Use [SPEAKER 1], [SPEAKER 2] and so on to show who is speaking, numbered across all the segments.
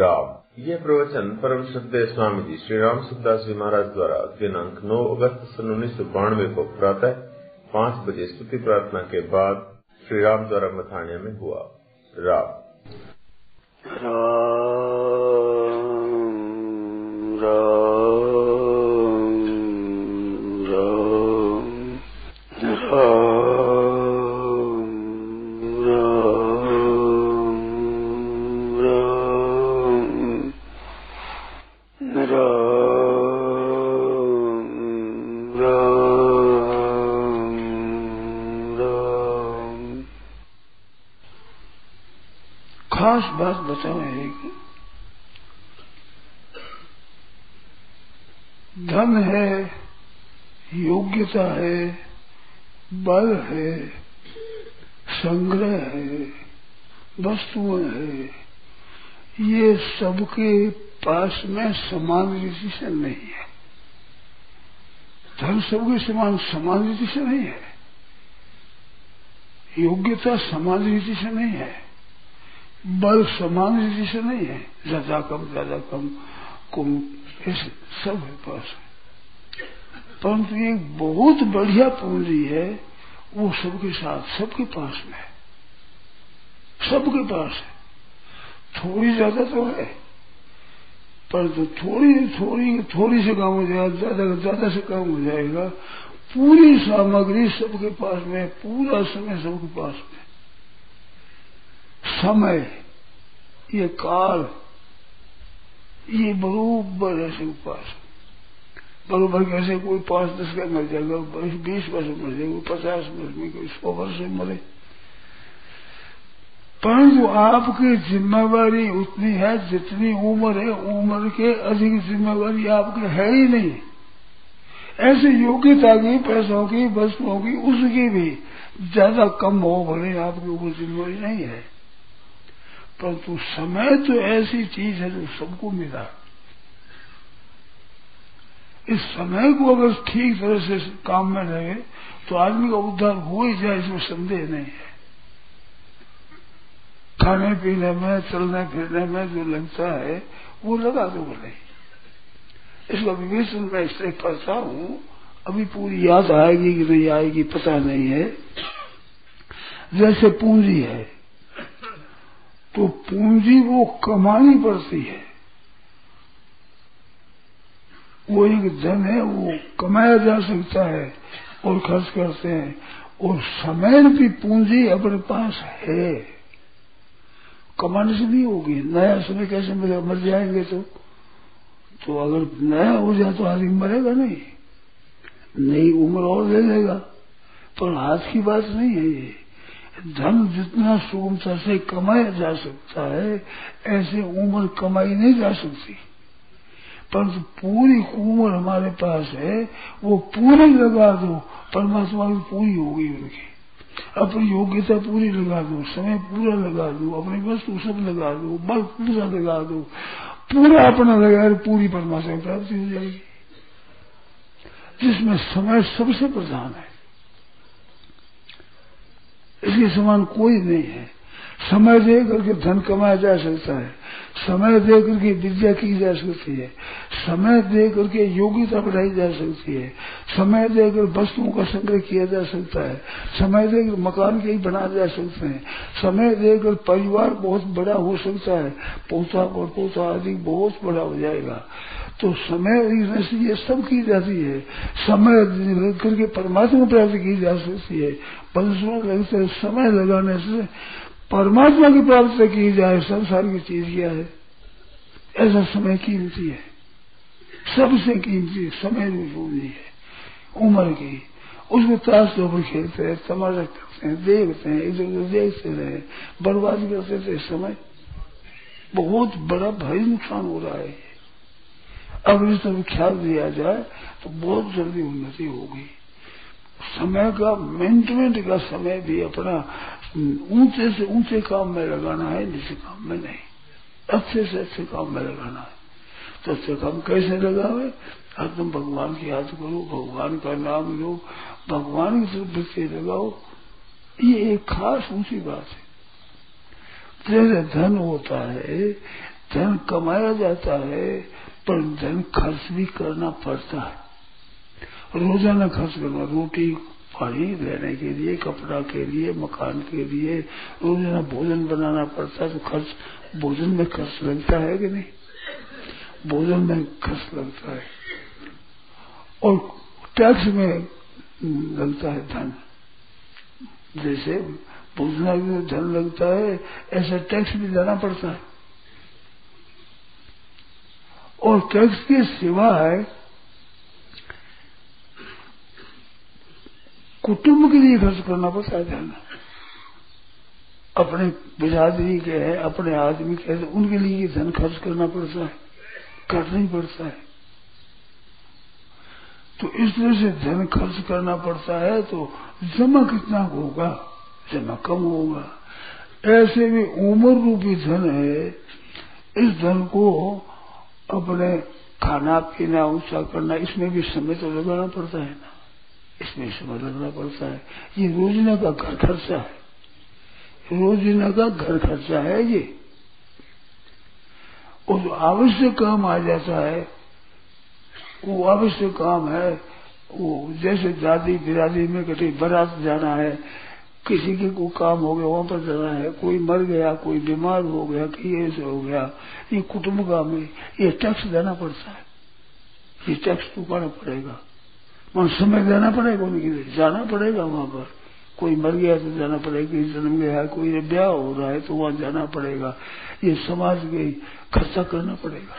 [SPEAKER 1] राम ये प्रवचन परम श्रद्धे स्वामी जी श्री राम सुखदास जी महाराज द्वारा दिनांक 9 अगस्त सन उन्नीस सौ बानवे को प्रातः पाँच बजे स्तुति प्रार्थना के बाद श्री राम द्वारा मथानिया में हुआ। राम।
[SPEAKER 2] राम। खास बात बताना है कि धन है, योग्यता है, बल है, संग्रह है, वस्तुएँ है, ये सबके पास में समान रीति से नहीं है। धन सबके समान समान रीति से नहीं है। योग्यता समान रीति से नहीं है। बल समान से नहीं है। ज़्यादा कम ज़्यादा कम कम ऐसे सब है पास। परंतु एक बहुत बढ़िया पूंजी है, वो सबके साथ, सबके पास में है। सबके पास है। थोड़ी ज़्यादा तो है, परंतु थोड़ी थोड़ी थोड़ी से काम हो जाएगा, ज़्यादा ज़्यादा से काम हो जाएगा। पूरी सामग्री सबके पास में पूरा समय सबके पास में समय, ये काल, ये बरोबर ऐसे उपास बरूबर कैसे कोई पाँच दस का मर जाएगा, बीस वर्ष मर जाएगा पचास वर्ष में कोई सौ वर्ष में मरे। परंतु आपकी जिम्मेवारी उतनी है जितनी उम्र है, उम्र के अधिक जिम्मेवारी आपकी है ही नहीं। ऐसे योग्यता की, पैसों की, वस्तुओं की, उसकी भी ज़्यादा कम हो, भले आपकी ऊपर जिम्मेवारी नहीं है। परंतु समय तो ऐसी चीज़ है जो सबको मिला। इस समय को अगर ठीक तरह से काम में रहे तो आदमी का उद्धार हो ही जाए, इसमें संदेह नहीं है। खाने पीने में, चलने फिरने में जो लगता है, वो लगा दो बोले इसका विवेचन मैं इसलिए करता हूँ। अभी पूरी याद आएगी कि नहीं आएगी, पता नहीं है। जैसे पूंजी है तो पूंजी वो कमानी पड़ती है। वो एक धन है, वो कमाया जा सकता है और खर्च करते हैं। और समय भी पूंजी अपने पास है। कमाने से नहीं होगी। नया समय कैसे मिलेगा? मर जाएँगे तो। तो अगर नया हो जाए तो आदमी मरेगा नहीं। नई उम्र और ले लेगा पर हाथ की बात नहीं है ये। धन जितना सुगमता से कमाया जा सकता है, ऐसे उम्र कमाई नहीं जा सकती। परंतु पूरी उम्र हमारे पास है, वो पूरी लगा दो, परमात्मा की पूरी होगी उनकी अपनी योग्यता पूरी लगा दो, समय पूरा लगा दो, अपनी वस्तु सब लगा दो, बल पूरा लगा दो, पूरा अपना लगा पूरी परमात्मा की प्राप्ति हो जाएगी। जिसमें समय सबसे प्रधान है। इसके समान कोई नहीं है। समय दे करके धन कमाया जा सकता है। समय दे करके विद्या की जा सकती है। समय दे करके योग्यता बढ़ाई जा सकती है। समय देकर वस्तुओं का संग्रह किया जा सकता है। समय देकर मकान के ही बना जा सकते हैं। समय देकर परिवार बहुत बड़ा हो सकता है। पोता और पोता आदि बहुत बड़ा हो जाएगा। तो समय से ये सब की जाती है। समय करके परमात्मा प्राप्त की जा सकती है। परंतु लगता समय लगाने से परमात्मा की प्राप्ति की जाए, संसार की चीज़ क्या है ऐसा समय कीमती है। सबसे कीमती समय भी पूरी है। उम्र की। उसमें ताश पर खेलते हैं, तमाशा करते हैं, देखते हैं, इधर उधर देखते रहे बर्बाद करते थे समय बहुत बड़ा भारी नुकसान हो रहा है। अगर इस तरफ़ ख्याल दिया जाए तो बहुत जल्दी उन्नति होगी। समय का मेंटेनेंट का समय भी अपना, ऊँचे से ऊँचे काम में लगाना है निचे काम में नहीं। अच्छे से अच्छे काम में लगाना है। तो अच्छे काम कैसे लगावे? तुम भगवान की याद करो, भगवान का नाम लो, भगवान की तरफ़ वृत्ति लगाओ। ये एक खास ऊँची बात है। जैसे धन होता है धन कमाया जाता है, पर धन खर्च भी करना पड़ता है। रोज़ाना खर्च करना, रोटी पानी रहने के लिए, कपड़ा के लिए, मकान के लिए, रोज़ाना भोजन बनाना पड़ता है तो खर्च, भोजन में खर्च लगता है कि नहीं? भोजन में खर्च लगता है। और टैक्स में लगता है धन। जैसे भोजना में धन लगता है, ऐसा टैक्स भी देना पड़ता है। और टैक्स के सिवा है, कुटुंब के लिए खर्च करना पड़ता है अपने बिरादरी के है, अपने आदमी के है उनके लिए धन खर्च करना पड़ता है, करना ही पड़ता है। तो इस तरह से धन खर्च करना पड़ता है तो जमा कितना होगा? जमा कम होगा। ऐसे में उम्र रूपी धन है, इस धन को अपने खाना पीना ऊँचा करना, इसमें भी समय तो लगाना पड़ता है ना। इसमें समय लगना पड़ता है। ये रोजना का घर खर्चा है। रोजना का घर खर्चा है ये। और जो आवश्यक काम आ जाता है, वो आवश्यक काम है, वो जैसे दादी बिरादी में कहीं बारात जाना है किसी के को काम हो गया वहाँ पर जाना है, कोई मर गया, कोई बीमार हो गया कि ऐसे हो गया, ये कुटुंब का में, ये टैक्स देना पड़ता है। ये टैक्स चुकाना पड़ेगा। वहाँ समय देना पड़ेगा उनके लिए। जाना पड़ेगा वहाँ पर। कोई मर गया तो जाना पड़ेगा, कोई जन्म गया है, कोई ब्याह हो रहा है तो वहाँ जाना पड़ेगा। ये समाज के खर्चा करना पड़ेगा।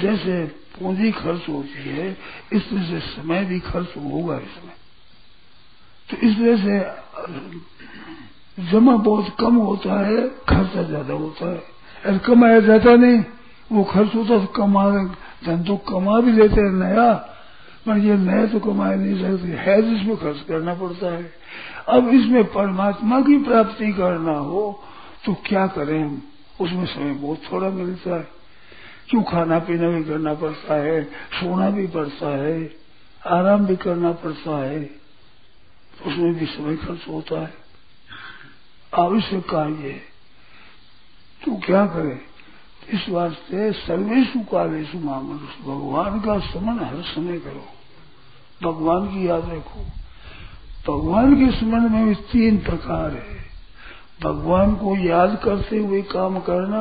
[SPEAKER 2] जैसे पूंजी खर्च होती है, इस तरह से समय भी खर्च होगा इसमें। तो इस वजह से जमा बहुत कम होता है, खर्चा ज़्यादा होता है। अरे कमाया जाता नहीं, वो खर्च होता तो कमा, धन तो कमा भी लेते हैं नया। पर ये नया तो कमा नहीं सकते, है जिसमें खर्च करना पड़ता है। अब इसमें परमात्मा की प्राप्ति करना हो तो क्या करें हम? उसमें समय बहुत थोड़ा मिलता है। क्यों खाना पीना भी करना पड़ता है, सोना भी पड़ता है, आराम भी करना पड़ता है। उसमें भी समय खर्च होता है। आवश्यक कार्य है तो क्या करे? इस वास्ते सर्वेशु कालेशु मामनुष भगवान का स्मरण हर समय करो। भगवान की याद रखो। भगवान के स्मरण में भी तीन प्रकार है। भगवान को याद करते हुए काम करना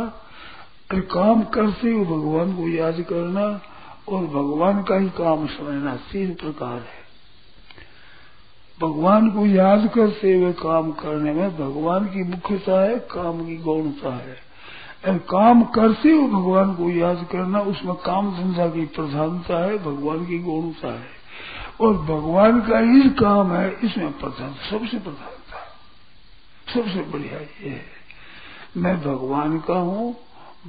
[SPEAKER 2] और काम करते हुए भगवान को याद करना और भगवान का ही काम समझना, तीन प्रकार है। भगवान को याद करते हुए काम करने में भगवान की मुख्यता है, काम की गौणता है। और काम करते हुए भगवान को याद करना उसमें काम धंधा की प्रधानता है, भगवान की गौणता है। और भगवान का ही काम है, इसमें प्रधान, सबसे प्रधानता, सबसे बढ़िया ये है। मैं भगवान का हूँ,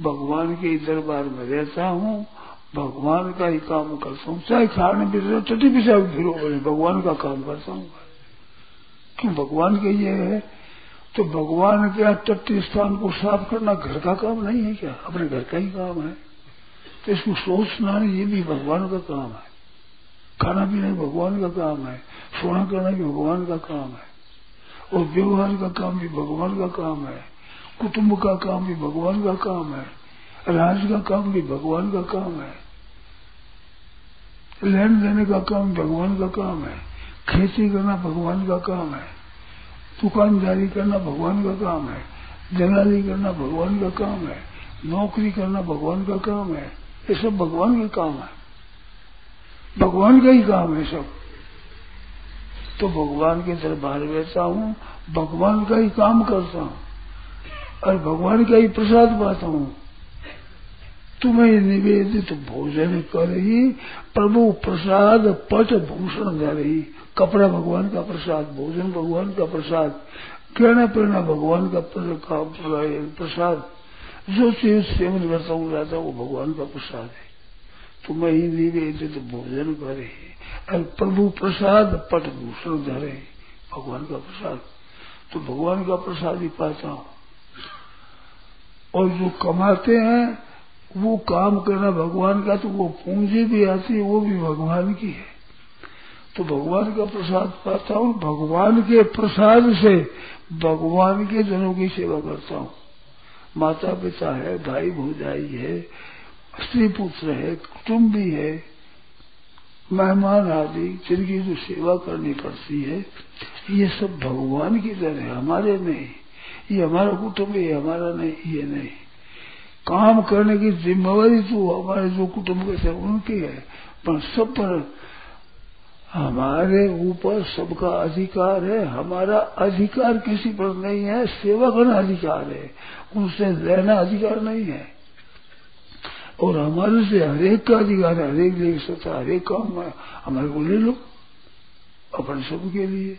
[SPEAKER 2] भगवान के दरबार में रहता हूँ, भगवान का ही काम करता हूँ। चाहे खाने पीने टटी पिछा फिरो भगवान का काम करता हूँ। क्यों भगवान के ये है तो भगवान के टट्टी स्थान को साफ़ करना घर का काम नहीं है क्या अपने घर का ही काम है तो इसको सोचना ये भी भगवान का काम है खाना पीना भगवान का काम है सोना करना भी भगवान का काम है और व्यवहार का काम भी भगवान का काम है कुटुंब का काम भी भगवान का काम है राज का काम भी भगवान का काम है लेन देने का काम भगवान का काम है खेती करना भगवान का काम है। दुकानदारी करना भगवान का काम है। दलाली करना भगवान का काम है। नौकरी करना भगवान का काम है। ये सब भगवान का काम है। भगवान का ही काम है सब। तो भगवान के दरबार बैठता हूँ, भगवान का ही काम करता हूँ। और भगवान का ही प्रसाद पाता हूँ। तुम्हें निवेदित भोजन कर ही प्रभु प्रसाद पट भूषण जा रही कपड़ा भगवान का प्रसाद, भोजन भगवान का प्रसाद कहना प्रेरणा भगवान का प्रसाद जो चीज़ सेवन करता हूँ जाता वो भगवान का प्रसाद है। तुम्हें ही निवेदित भोजन करे। और प्रभु प्रसाद पट भूषण धरे, भगवान का प्रसाद। तो भगवान का प्रसाद ही पाता हूँ। और जो कमाते हैं वो काम करना भगवान का तो वो पूंजी भी आती है, वो भी भगवान की है। तो भगवान का प्रसाद पाता हूँ, भगवान के प्रसाद से भगवान के जनों की सेवा करता हूँ। माता पिता है भाई भौजाई है स्त्री पुत्र है कुटुम्बी है, मेहमान आदि, जिनकी जो सेवा करनी पड़ती है, ये सब भगवान की तरह हमारे नहीं। ये हमारा कुटुंब ये हमारा नहीं, ये नहीं। काम करने की जिम्मेवारी तो हमारे जो कुटुंब के थे उनकी है। पर सब पर हमारे ऊपर सबका अधिकार है। हमारा अधिकार किसी पर नहीं है। सेवा करना अधिकार है। उनसे लेना अधिकार नहीं है। और हमारे से हरेक का अधिकार है। हरेक ले सकता हरेक काम हमारे को ले लो। अपन सबके लिए।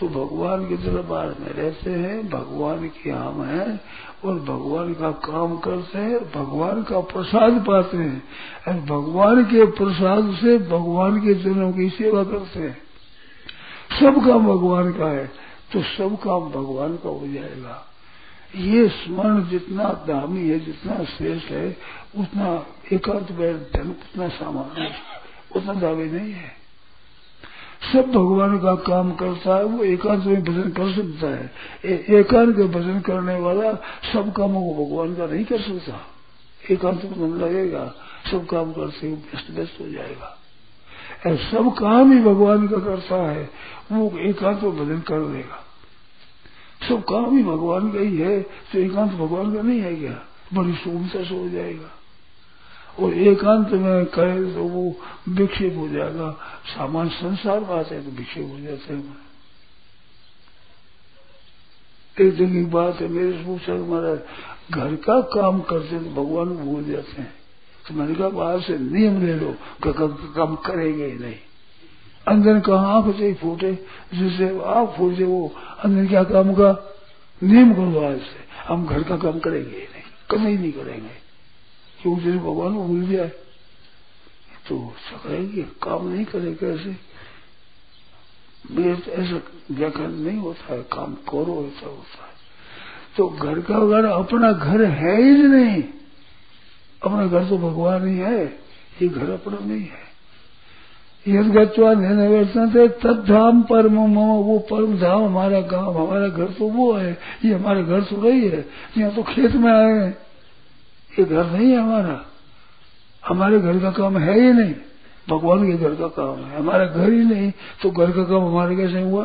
[SPEAKER 2] तो भगवान के दरबार में रहते हैं, भगवान के आम है और भगवान का काम करते हैं, भगवान का प्रसाद पाते हैं और भगवान के प्रसाद से भगवान के जनों की सेवा करते हैं। सब काम भगवान का है तो सब काम भगवान का हो जाएगा। ये स्मरण जितना दामी है, जितना श्रेष्ठ है, उतना एकांत धन, उतना सामान्य उतना दावे नहीं है। सब भगवान का काम करता है, वो एकांत में भजन कर सकता है। एकांत के भजन करने वाला सब कामों को भगवान का नहीं कर सकता। एकांत में मन लगेगा, सब काम करते हुए व्यस्त व्यस्त हो जाएगा। सब काम ही भगवान का करता है, वो एकांत में भजन कर लेगा सब काम ही भगवान का ही है तो एकांत भगवान का नहीं है क्या? बड़ी सुगमता से हो जाएगा। और एकांत में करे तो वो विक्षेप हो जाएगा। सामान्य संसार में आते हैं तो विक्षेप हो जाते हैं। एक दिन की बात है, मेरे से पूछा महाराज, घर का काम करते तो भगवान भूल जाते हैं। तो मैंने कहा, बाहर से नियम ले लो काम करेंगे ही नहीं। अंदर कहा आँख से फूटे, जिससे आप फूटे वो, अंदर क्या काम का नियम करो आज से। हम घर का काम करेंगे ही नहीं, कभी नहीं करेंगे। क्योंकि जैसे भगवान को भूल जाए? तो करेंगे काम नहीं करे कैसे? ऐसा व्याकरण नहीं होता है, काम करो ऐसा होता है। तो घर का अगर अपना घर है ही नहीं, अपना घर तो भगवान ही है, ये घर अपना नहीं है। यद गत्वा थे तब धाम परम वो परम धाम हमारा गाँव, हमारा घर तो वो है, ये हमारा घर तो रही है, यहाँ तो खेत में आए हैं। ये घर नहीं है हमारा। हमारे घर का काम है ही नहीं। भगवान के घर का काम है। हमारा घर ही नहीं तो घर का काम हमारे कैसे हुआ?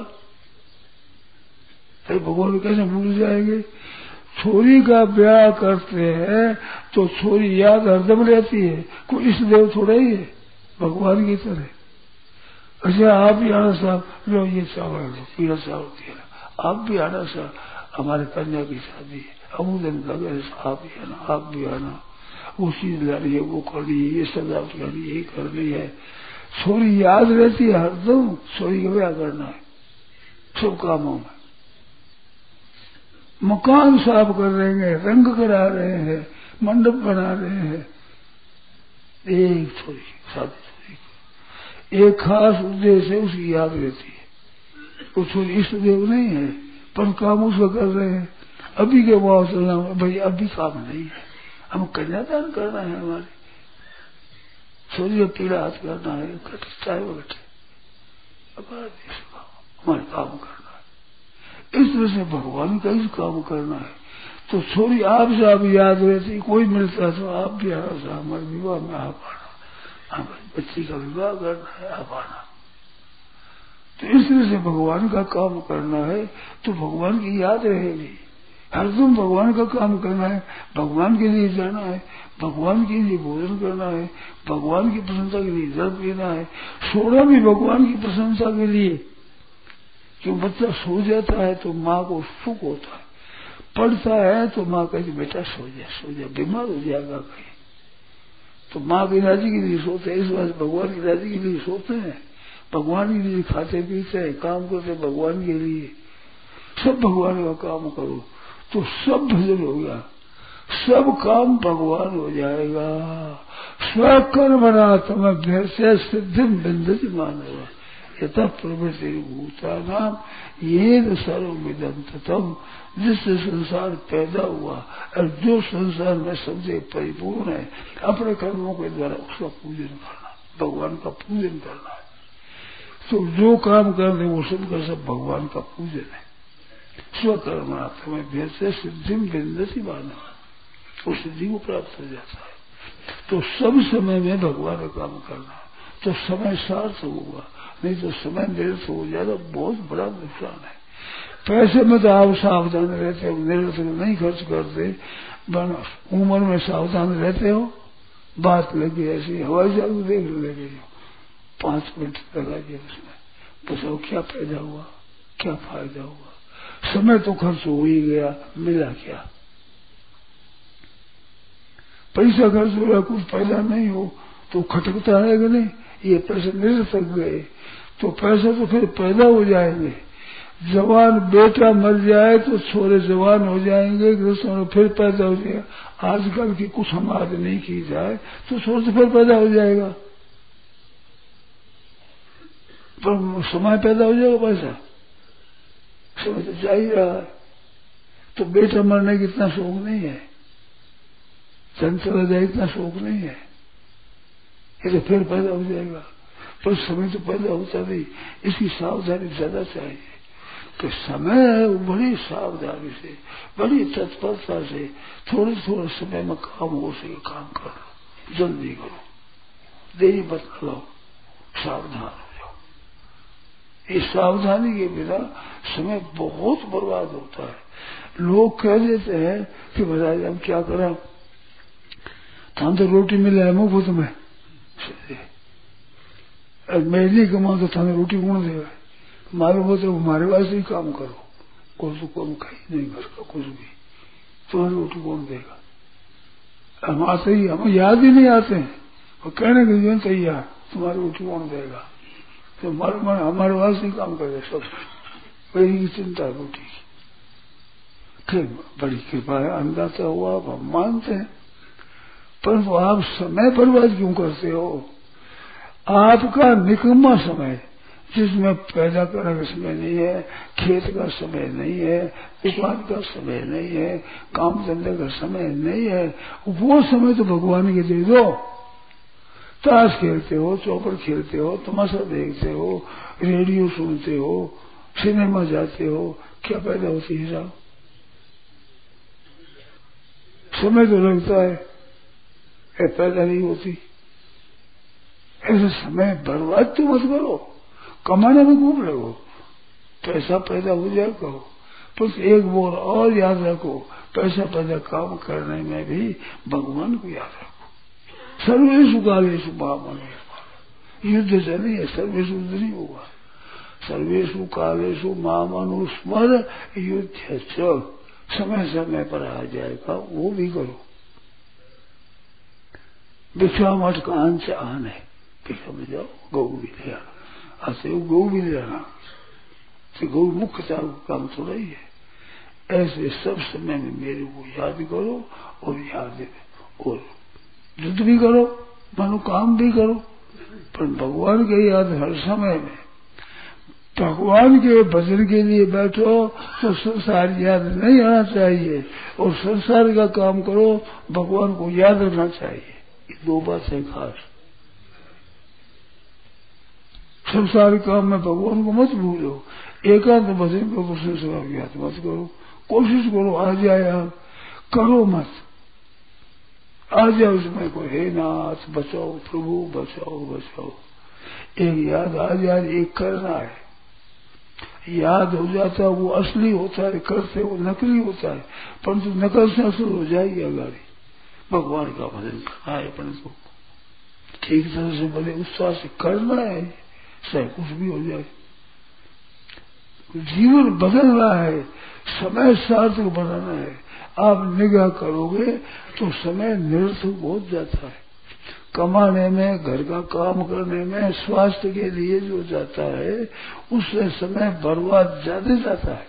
[SPEAKER 2] अरे भगवान कैसे भूल जाएँगे? छोरी का ब्याह करते हैं तो छोरी याद हरदम रहती है। कोई इस देव थोड़ा ही है। भगवान की तरह। अच्छा आप भी आना साहब, लो ये चावल, लो पीड़ा चावल दिया। आप भी आना साहब। हमारे कन्या की शादी है। अमू दिन लगे आप भी आना आप भी आना। वो चीज़ लानी है वो करनी है, ये सजावट करनी है, ये करनी है। छोरी याद रहती है हरदम छोरी का ब्याह करना है। सब कामों में। मकान साफ़ कर रहे हैं, रंग करा रहे हैं, मंडप बना रहे हैं। एक छोरी शादी छोरी एक खास उद्देश्य उसकी याद रहती है। वो छोरी इष्ट देव नहीं है। पर काम उसका कर रहे हैं। अभी के भाव चलना भाई अभी काम नहीं है। हम कन्यादान करना है हमारे। सूर्य पीड़ा हाथ करना है चाहे वो घटे हमारे काम करना है। इस तरह से भगवान का ही काम करना है। तो छोरी आप से आप याद रहती, कोई मिलता तो आप भी हमारे विवाह में आप आना। हमारी बच्ची का विवाह करना है, आप आना। तो इस तरह से भगवान का काम करना है तो भगवान की याद रहेगी। हरदम भगवान का काम करना है, भगवान के लिए जाना है, भगवान के लिए भोजन करना है, भगवान की प्रशंसा के लिए जल पीना है सोना भी भगवान की प्रशंसा के लिए। क्यों बच्चा सो जाता है तो माँ को सुख होता है। पढ़ता है तो माँ कहती, बेटा, सो जा सो जा, बीमार हो जाएगा कहीं। तो माँ की राज़ी के लिए सोते हैं, इस बात भगवान की राज़ी के लिए सोते हैं। भगवान के लिए खाते पीते हैं, काम करते भगवान के लिए। सब भगवान का काम करो तो सब भजन हो गया। सब काम भगवान हो जाएगा। स्वकर्मणा तम से सिद्धि बिंदति मानव। यथ प्रवृत्ति भूता नाम ये सर्विदम तम जिससे संसार पैदा हुआ और जो संसार में सबसे परिपूर्ण है, अपने कर्मों के द्वारा उसका पूजन करना, भगवान का पूजन करना। है तो जो काम कर रहे वो सब का सब भगवान का पूजन है। स्वकर्मा तुम्हें भेद सिद्धि बिंदसी माना वो सिद्धि को प्राप्त हो जाता है। तो सब समय में भगवान का काम करना तो समय सार्थ होगा। नहीं तो समय निरत हो जाए तो बहुत बड़ा नुकसान है। पैसे में तो आप सावधान रहते हो। निरत नहीं खर्च करते। उम्र में सावधान रहते हो। बात लगी ऐसी, हवाई जहाज़ देख लगे। पाँच मिनट लगा दिया उसमें। बस वो क्या पैदा हुआ? क्या फ़ायदा हुआ? समय तो खर्च हो ही गया, मिला क्या? पैसा खर्च हो गया कुछ पैदा नहीं हो तो खटकता है कि नहीं? ये पैसे निरर्थक गए। तो पैसा तो फिर पैदा हो जाएँगे। जवान बेटा मर जाए तो छोरे जवान हो जाएँगे फिर पैदा हो जाएगा। आजकल की कुछ हमाद नहीं की जाए तो छोरे फिर पैदा हो जाएगा। पर समय पैदा हो जाएगा पैसा। समय तो ही रहा है। तो बेटा मरने की इतना शौक नहीं है। चंद चला जाए इतना शौक नहीं है। ये तो फिर पैदा हो जाएगा। पर समय तो पैदा होता नहीं। इसकी सावधानी ज़्यादा चाहिए। तो समय है वो बड़ी सावधानी से, बड़ी तत्परता से थोड़े थोड़े समय में काम हो सके, काम करो। जल्दी करो। देरी करो। सावधान इस सावधानी के बिना समय बहुत बर्बाद होता है। लोग कह देते हैं कि बताइए हम क्या करें? थान तो रोटी मिले है मुफ़्त में। मैं नहीं कमा तो थाने रोटी कौन देगा? मारो वो तो हमारे पास ही काम करो। कुछ तो कौन खाई नहीं, घर का कुछ भी। तुम्हारी रोटी कौन देगा? हम आते ही, हम याद ही नहीं आते हैं। और कहने के लिए तैयार, तुम्हारी रोटी कौन देगा? तो हमारे मन हमारे पास ही काम करे सब। वही की चिंता की फिर बड़ी कृपा है अंदाज़ा हुआ, आप हम मानते हैं। परंतु आप समय बर्बाद क्यों करते हो? आपका निकम्मा समय, जिसमें पैदा करने का समय नहीं है, खेत का समय नहीं है, दुकान का समय नहीं है, काम धंधे का समय नहीं है, वो समय तो भगवान के दे दो। ताश खेलते हो चौपड़ खेलते हो, तमाशा देखते हो, रेडियो सुनते हो, सिनेमा जाते हो, क्या पैदा होती है साहब समय तो लगता है पैदा नहीं होती। ऐसे समय बर्बाद तो मत करो, कमाने में घूम लगो, पैसा पैदा हो जाए कहो पर एक बोर और याद रखो, पैसा पैदा काम करने में भी भगवान को याद रखो। सर्वेशु कालेशु महामनु युद्ध से नहीं है सर्वेशु नहीं होगा सर्वेशु कालेशु महामनुस्मर युद्ध समय समय पर आ जाएगा वो भी करो मठ का से आन है में जाओ गौ भी ले आना ऐसे गौ भी ले आना तो गौ मुख्य चार काम थोड़ा ही है ऐसे सब समय में मेरे को याद करो और याद और युद्ध भी करो मानो काम भी करो, पर भगवान के याद हर समय में। भगवान के भजन के लिए बैठो तो संसार याद नहीं आना चाहिए, और संसार का काम करो, भगवान को याद रखना चाहिए। ये दो बात खास। संसार काम में भगवान को मत भूलो। एकांत भजन तो संसार की याद मत करो। कोशिश करो, आ जाए आप करो मत। आ जाए उसमें को, हे नाथ, बचाओ, प्रभु, बचाओ बचाओ। एक याद आ जाए एक करना है। याद हो जाता है, वो असली होता है करते वो नकली होता है। परंतु नकल से असल हो जाएगी अगाड़ी। भगवान का भजन करना है परंतु ठीक तरह से बड़े उत्साह से करना है, चाहे कुछ भी हो जाए। जीवन बदल रहा है, समय सार्थक बनाना है। आप निगाह करोगे तो समय निरर्थक बहुत जाता है। कमाने में, घर का काम करने में, स्वास्थ्य के लिए जो जाता है उससे समय बर्बाद ज़्यादा जाता है।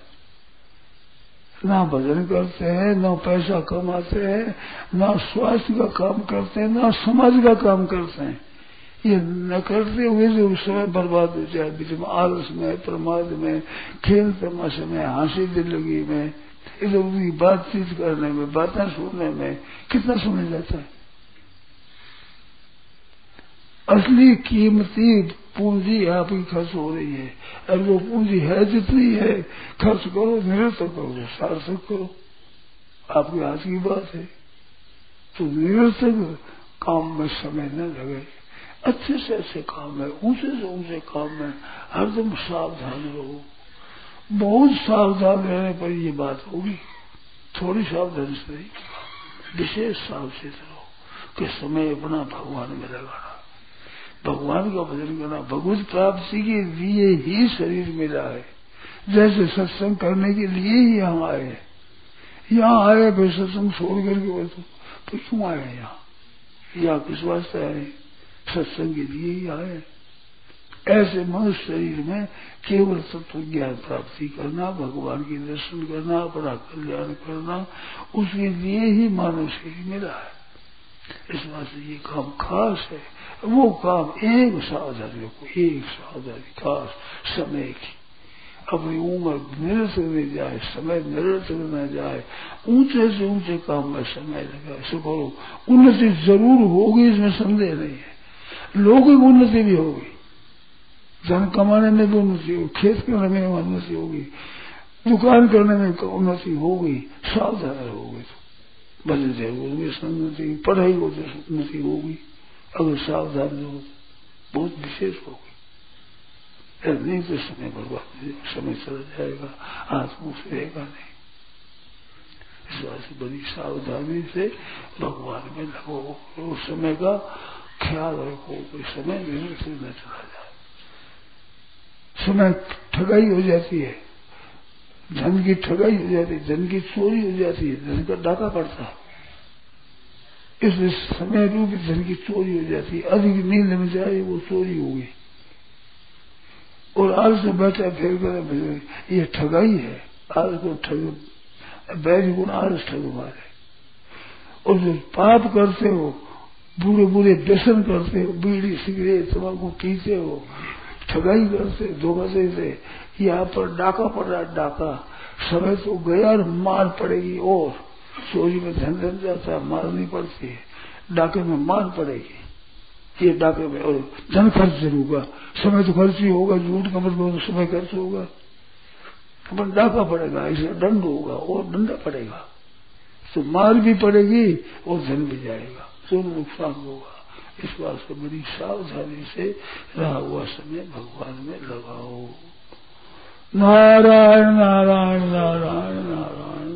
[SPEAKER 2] ना भजन करते हैं, ना पैसा कमाते हैं, ना स्वास्थ्य का काम करते हैं, ना समाज का काम करते हैं। ये न करते हुए जो समय बर्बाद हो जाए, बीच में आलस में, प्रमाद में, खेल तमाशे में, हँसी दिलगी में इधर उधर बातचीत करने में, बातें सुनने में कितना समय जाता है? असली कीमती पूंजी आपकी खर्च हो रही है। अब जो पूंजी है जितनी है, खर्च करो निरंतर करो, सार्थक करो। आपके हाथ की बात है। तो निरंतर काम में समय न लगे। अच्छे से अच्छे काम है, ऊँचे से ऊँचे काम में हरदम सावधान रहो। बहुत सावधान रहने पर ये बात होगी, थोड़ी सावधानी से नहीं, विशेष सावचेत रहो कि समय अपना भगवान में लगाना भगवान का भजन करना, भगवत प्राप्ति के लिए ही शरीर मिला है। जैसे सत्संग करने के लिए ही हम आए हैं। यहाँ आए फिर सत्संग छोड़ करके तो क्यों आए यहाँ? यहाँ किस वास्ते आए सत्संग के लिए ही आए। ऐसे मनुष्य शरीर में केवल तत्व ज्ञान प्राप्ति करना, भगवान के दर्शन करना, अपना कल्याण करना, उसके लिए ही मानव शरीर मिला है। इस वास्ते ये काम खास है। वो काम एक सावधानी को एक सावधानी खास समय की। अपनी उम्र निरंतर में जाए, समय निरंतर न जाए, ऊँचे से ऊँचे काम में समय लगा ऐसे करो उन्नति ज़रूर होगी, इसमें संदेह नहीं है। लौकिक उन्नति भी होगी धन कमाने में भी उन्नति होगी खेत करने में उन्नति होगी दुकान करने में उन्नति होगी सावधान रहोगे तो। भले ज़रूर उन्नति पढ़ाई हो तो उन्नति होगी अगर सावधान हो बहुत विशेष होगी नहीं तो समय बर्बाद समय चला जाएगा आत्मा रहेगा नहीं। इस बात से बड़ी सावधानी से भगवान में लगो। उस समय का ख्याल रखो, कोई समय नहीं से न चला जाए समय ठगाई हो जाती है। धन की ठगाई हो जाती है, धन की चोरी हो जाती है, धन का डाका पड़ता है। इसलिए समय रूप धन की चोरी हो जाती है। अधिक नींद में जाए, वो चोरी हो गई। और आज से बैठा फिर कर ये ठगाई है। आज को ठग, बैरी गुण आज ठग मारे और जो पाप करते हो बुरे बुरे व्यसन करते हो, बीड़ी, सिगरेट तम्बाकू पीते हो, ठगाई करते धोखा देते यहाँ पर डाका पड़ रहा डाका। समय तो गया और मार पड़ेगी और। चोरी में धन धन जाता है, मारनी पड़ती है। डाके में मार पड़ेगी। ये डाके में और धन खर्च होगा। समय तो खर्च ही होगा, झूठ का मतलब समय खर्च होगा। अपन डाका पड़ेगा इसे दंड होगा और दंड पड़ेगा। तो मार भी पड़ेगी और धन भी जाएगा। दोनों नुकसान होगा इस से बड़ी सावधानी से रहा हुआ समय भगवान में लगाओ। नारायण नारायण नारायण नारायण।